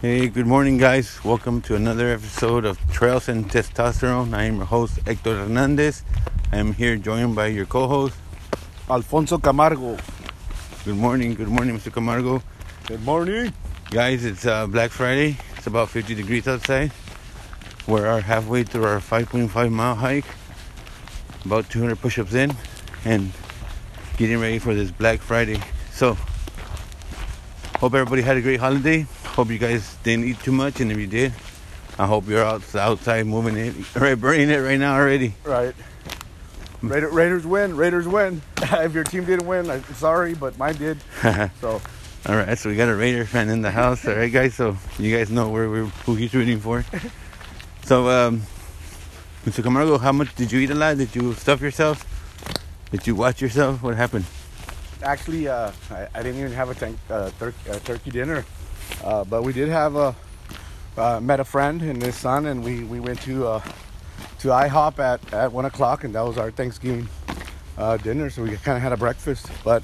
Hey, good morning, guys. Welcome to another episode of Trails and Testosterone. I am your host, Hector Hernandez. I am here joined by your co host. Alfonso Camargo. Good morning, good morning, Mr. Camargo. Good morning. Guys, it's uh, Black Friday. It's about 50 degrees outside. We're halfway through our 5.5 mile hike, about 200 push ups in, and getting ready for this Black Friday. So, hope everybody had a great holiday. Hope you guys didn't eat too much, and if you did, I hope you're out, outside moving it, right, burning it right now already. Right. Raider, Raiders win. Raiders win. if your team didn't win, I'm sorry, but mine did. So, All right, so we got a Raider fan in the house. All right, guys. So you guys know where we're, who he's rooting for. So, um, Mr. Camargo, how much did you eat a lot? Did you stuff yourself? Did you watch yourself? What happened? actually, uh, I, I didn't even have a tank, uh, tur- uh, turkey dinner, uh, but we did have a uh, met a friend and his son, and we we went to uh, to IHOP at at one o'clock, and that was our Thanksgiving uh, dinner. So we kind of had a breakfast, but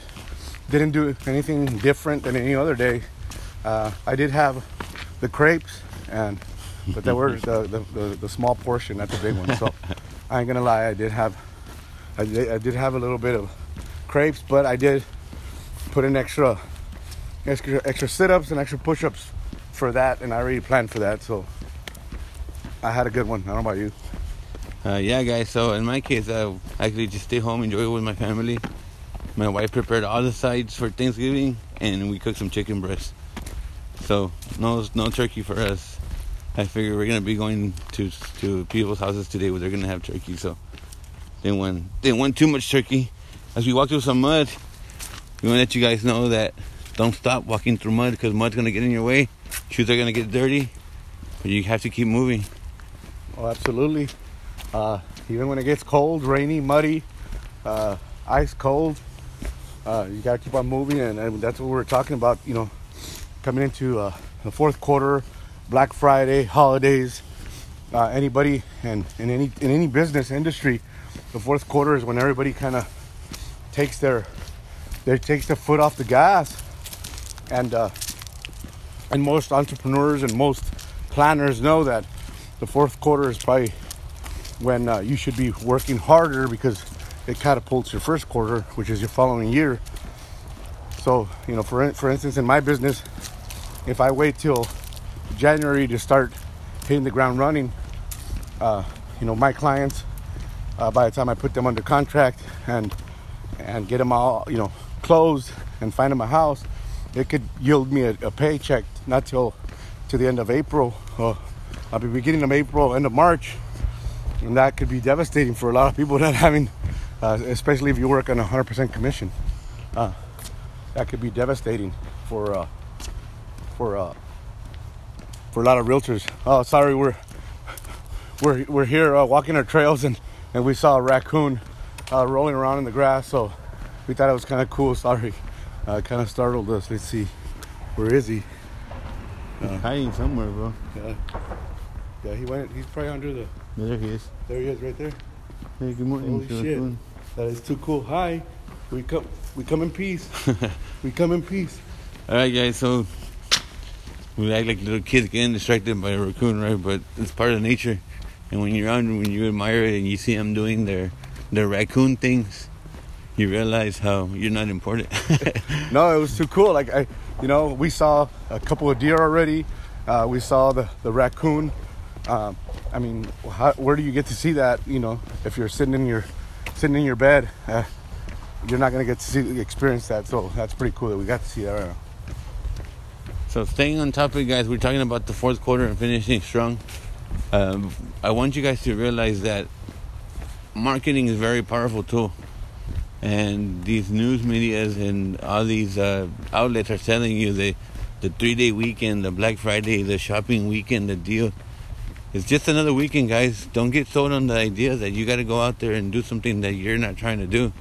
didn't do anything different than any other day. Uh, I did have the crepes, and but they were the, the, the, the small portion, not the big one. So I ain't gonna lie, I did have I did, I did have a little bit of crepes, but I did put an extra extra extra sit-ups and extra push-ups for that, and I already planned for that. So I had a good one. I don't know about you. Uh, yeah, guys. So in my case, I actually just stay home, enjoy it with my family. My wife prepared all the sides for Thanksgiving, and we cooked some chicken breast. So no, no turkey for us. I figure we're gonna be going to to people's houses today where they're gonna have turkey. So they want they want too much turkey. As we walk through some mud, we want to let you guys know that don't stop walking through mud because mud's gonna get in your way. Shoes are gonna get dirty, but you have to keep moving. Oh, absolutely. Uh, even when it gets cold, rainy, muddy, uh, ice cold, uh, you gotta keep on moving, and, and that's what we're talking about. You know, coming into uh, the fourth quarter, Black Friday, holidays. Uh, anybody and in any in any business industry, the fourth quarter is when everybody kind of takes their they takes their foot off the gas, and uh, and most entrepreneurs and most planners know that the fourth quarter is probably when uh, you should be working harder because it catapults your first quarter, which is your following year. So, you know, for for instance, in my business, if I wait till January to start hitting the ground running, uh, you know, my clients, uh, by the time I put them under contract and and get them all, you know, closed and find them a house, it could yield me a, a paycheck not till to the end of April. Uh, I'll be beginning of April, end of March, and that could be devastating for a lot of people not having, uh, especially if you work on 100% commission. Uh, that could be devastating for uh, for uh, for a lot of realtors. Oh, sorry, we're we're we're here uh, walking our trails and and we saw a raccoon uh, rolling around in the grass, so we thought it was kind of cool. Sorry, uh, kind of startled us. Let's see, where is he? He's hiding somewhere, bro. Yeah, yeah, he went. He's probably under the. There he is. There he is, right there. Hey, good morning, Holy Mr. shit. Raccoon. That is too cool. Hi, we come. We come in peace. we come in peace. All right, guys. So we act like little kids getting distracted by a raccoon, right? But it's part of nature. And when you're around, when you admire it, and you see them doing their their raccoon things, you realize how you're not important. No, it was too cool. Like I, you know, we saw a couple of deer already. Uh, we saw the the raccoon. Um, I mean, how, where do you get to see that? You know, if you're sitting in your sitting in your bed, uh, you're not gonna get to see experience that. So that's pretty cool that we got to see that. Right now. so staying on topic, guys, we're talking about the fourth quarter and finishing strong. Um, I want you guys to realize that marketing is a very powerful tool. And these news medias and all these uh, outlets are telling you the the three day weekend, the Black Friday, the shopping weekend, the deal. It's just another weekend, guys. Don't get sold on the idea that you got to go out there and do something that you're not trying to do.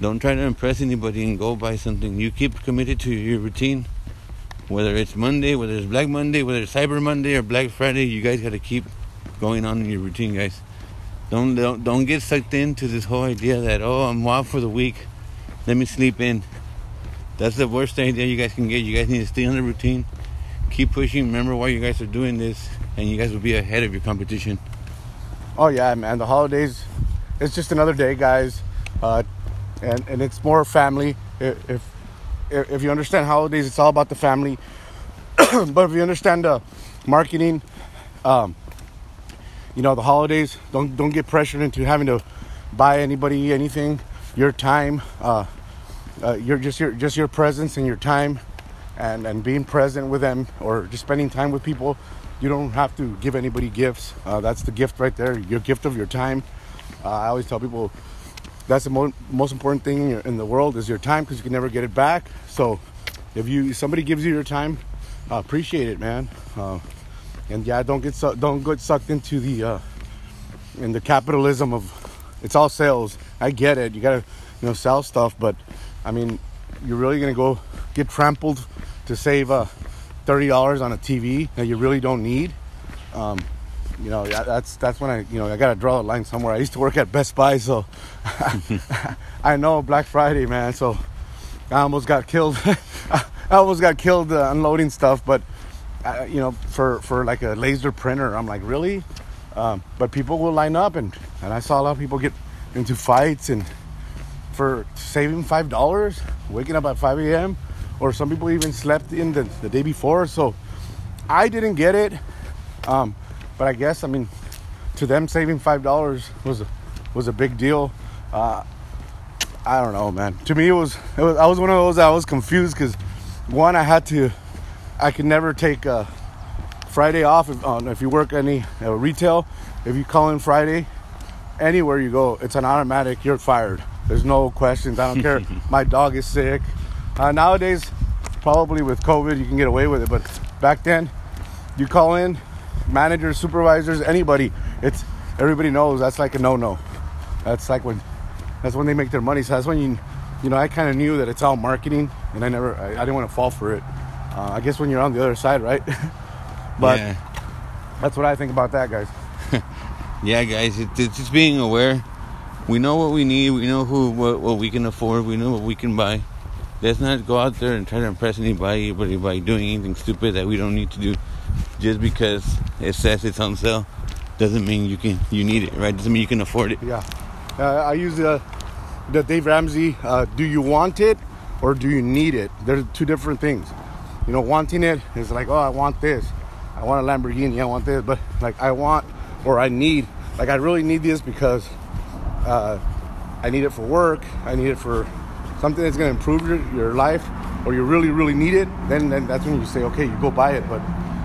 Don't try to impress anybody and go buy something. You keep committed to your routine. Whether it's Monday, whether it's Black Monday, whether it's Cyber Monday or Black Friday, you guys got to keep going on in your routine, guys. Don't, don't don't get sucked into this whole idea that oh I'm off for the week, let me sleep in. That's the worst idea you guys can get. You guys need to stay on the routine, keep pushing. Remember why you guys are doing this, and you guys will be ahead of your competition. Oh yeah, man. The holidays, it's just another day, guys, uh, and and it's more family. If if, you understand holidays, it's all about the family. but if you understand the marketing, um, you know the holidays, don't don't get pressured into having to buy anybody anything. Your time, uh, uh, your just your just your presence and your time, and and being present with them or just spending time with people. You don't have to give anybody gifts. Uh, that's the gift right there. Your gift of your time. Uh, I always tell people that's the mo- most important thing in, your, in, the world is your time because you can never get it back. So if you somebody gives you your time, uh, appreciate it, man. And yeah, don't get su- don't get sucked into the uh, in the capitalism of it's all sales. I get it. You gotta you know sell stuff, but I mean, you're really gonna go get trampled to save uh, thirty dollars on a TV that you really don't need. Um, you know, that's that's when I you know I gotta draw a line somewhere. I used to work at Best Buy, so I know Black Friday, man. So I almost got killed. I almost got killed uh, unloading stuff, but uh, you know, for for like a laser printer, I'm like, really? Um, but people will line up, and and I saw a lot of people get into fights and for saving five dollars, waking up at 5 a.m. or some people even slept in the, the day before. So I didn't get it, um, but I guess I mean to them saving five dollars was a, was a big deal. Uh, I don't know, man. To me, it was, it was I was one of those I was confused because one I had to I can never take a Friday off if, uh, if you work any uh, retail. If you call in Friday, anywhere you go, it's an automatic. You're fired. There's no questions. I don't care. My dog is sick. Uh, nowadays, probably with COVID, you can get away with it. But back then, you call in, managers, supervisors, anybody. It's everybody knows that's like a no-no. That's like when that's when they make their money. So that's when you, you know, I kind of knew that it's all marketing, and I never, I, I didn't want to fall for it. Uh, I guess when you're on the other side, right? but yeah. that's what I think about that, guys. yeah, guys, it's, it's just being aware. We know what we need. We know who what, what we can afford. We know what we can buy. Let's not go out there and try to impress anybody by doing anything stupid that we don't need to do. Just because it says it's on sale doesn't mean you can you need it, right? Doesn't mean you can afford it. Yeah, uh, I use the the Dave Ramsey. Uh, do you want it or do you need it? There's two different things you know, wanting it is like, oh, I want this. I want a Lamborghini. I want this. But like, I want or I need, like, I really need this because uh, I need it for work. I need it for something that's going to improve your, your life or you really, really need it. Then, then that's when you say, okay, you go buy it. But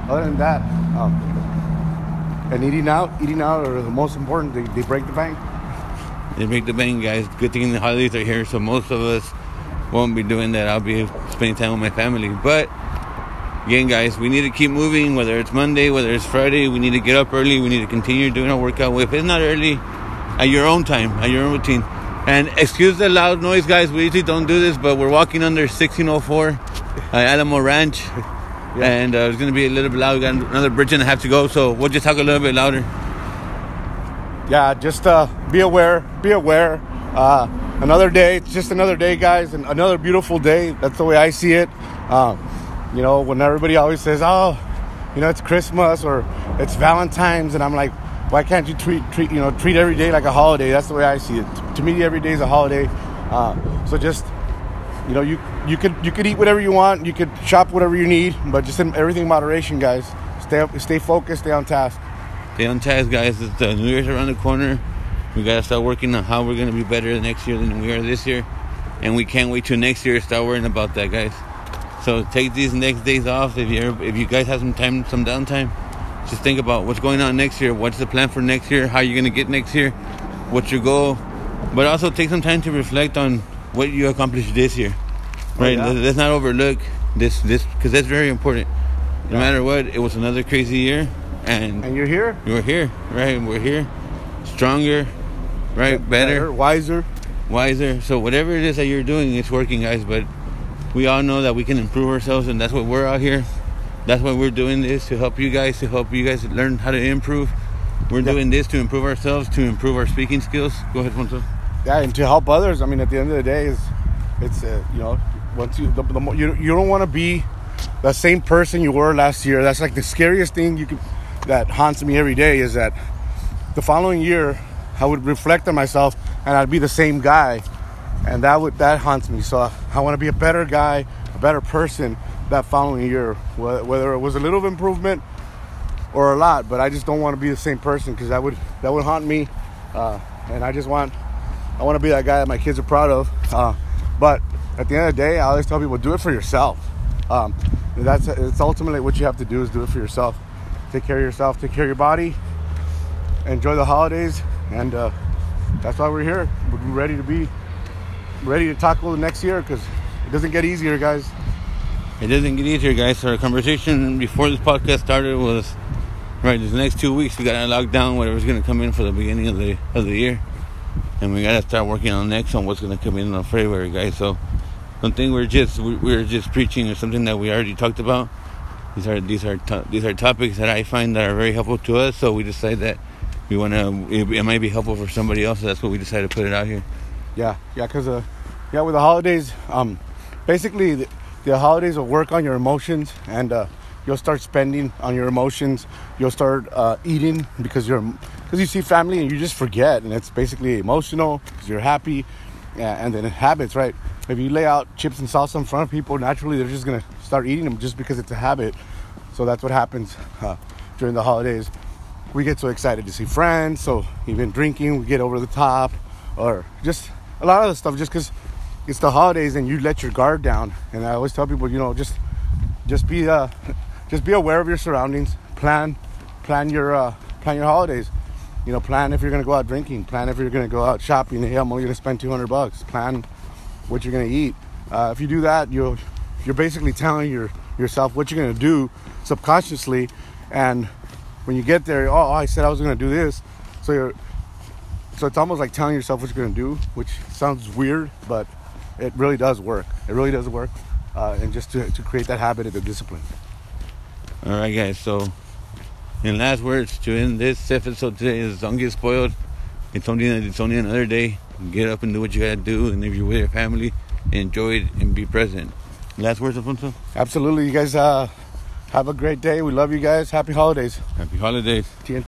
other than that, um, and eating out, eating out are the most important. They, they break the bank. They break the bank, guys. Good thing the holidays are here, so most of us won't be doing that. I'll be spending time with my family. But again, guys, we need to keep moving, whether it's Monday, whether it's Friday. We need to get up early. We need to continue doing our workout. If it's not early, at your own time, at your own routine. And excuse the loud noise, guys. We usually don't do this, but we're walking under 1604 uh, Alamo Ranch. Yeah. And uh, it's going to be a little bit loud. We got another bridge and a half to go, so we'll just talk a little bit louder. Yeah, just uh, be aware. Be aware. Uh, another day. It's just another day, guys, and another beautiful day. That's the way I see it. You know, when everybody always says, "Oh, you know, it's Christmas or it's Valentine's," and I'm like, "Why can't you treat treat you know treat every day like a holiday?" That's the way I see it. To me, every day is a holiday. Uh, so just you know, you you could you could eat whatever you want, you could shop whatever you need, but just in everything in moderation, guys. Stay up, stay focused, stay on task. Stay on task, guys. It's the New Year's around the corner. We gotta start working on how we're gonna be better next year than we are this year, and we can't wait till next year to start worrying about that, guys. So take these next days off if you if you guys have some time, some downtime. Just think about what's going on next year. What's the plan for next year? How you're gonna get next year? What's your goal? But also take some time to reflect on what you accomplished this year. Oh, right? Oh, yeah. Let's not overlook this this because that's very important. No yeah. matter what, it was another crazy year, and and you're here. You're here, right? We're here, stronger, right? Better, better, wiser, wiser. So whatever it is that you're doing, it's working, guys. But we all know that we can improve ourselves, and that's what we're out here. That's why we're doing this to help you guys, to help you guys learn how to improve. We're yeah. doing this to improve ourselves, to improve our speaking skills. Go ahead, Fonso. Yeah, and to help others. I mean, at the end of the day, is it's uh, you know, once you the, the, you you don't want to be the same person you were last year. That's like the scariest thing you can that haunts me every day is that the following year I would reflect on myself and I'd be the same guy, and that would that haunts me. So I want to be a better guy, a better person that following year, whether it was a little improvement or a lot. But I just don't want to be the same person because that would that would haunt me, uh, and I just want I want to be that guy that my kids are proud of. Uh, but at the end of the day, I always tell people do it for yourself. Um, that's it's ultimately what you have to do is do it for yourself. Take care of yourself. Take care of your body. Enjoy the holidays, and uh, that's why we're here. We're ready to be ready to tackle the next year because it doesn't get easier, guys. It doesn't get easier, guys. So our conversation before this podcast started was right. These next two weeks we got to lock down whatever's going to come in for the beginning of the of the year, and we got to start working on next on what's going to come in on February, guys. So don't think we're just we're just preaching or something that we already talked about. These are these are these are topics that I find that are very helpful to us. So we decide that we want to. It, it, might be helpful for somebody else. So that's what we decided to put it out here. Yeah, yeah, because uh, yeah, with the holidays, um, basically the, the holidays will work on your emotions and. Uh, you'll start spending on your emotions. You'll start uh, eating because you're because you see family and you just forget, and it's basically emotional because you're happy, yeah, and then habits, right? if you lay out chips and salsa in front of people, naturally they're just gonna start eating them just because it's a habit. So that's what happens uh, during the holidays. We get so excited to see friends, so even drinking, we get over the top, or just a lot of the stuff just because it's the holidays and you let your guard down. And I always tell people, you know, just just be uh, just be aware of your surroundings. Plan plan your uh, plan your holidays. You know, plan if you're gonna go out drinking. Plan if you're gonna go out shopping. Hey, I'm only gonna spend 200 bucks. Plan what you're to eat. Uh, if you do that, you'll you're basically telling your yourself what you're to do subconsciously, and when you get there, oh, I said I was to do this, so you're so it's almost like telling yourself what you're going to do, which sounds weird, but it really does work. It really does work, uh, and just to, to create that habit of the discipline. All right, guys. So, in last words, to end this episode today is don't get spoiled. It's only it's only another day get up and do what you gotta do. And if you're with your family, enjoy it and be present. Last words, Alfonso? Absolutely. You guys uh, have a great day. We love you guys. Happy holidays. Happy holidays.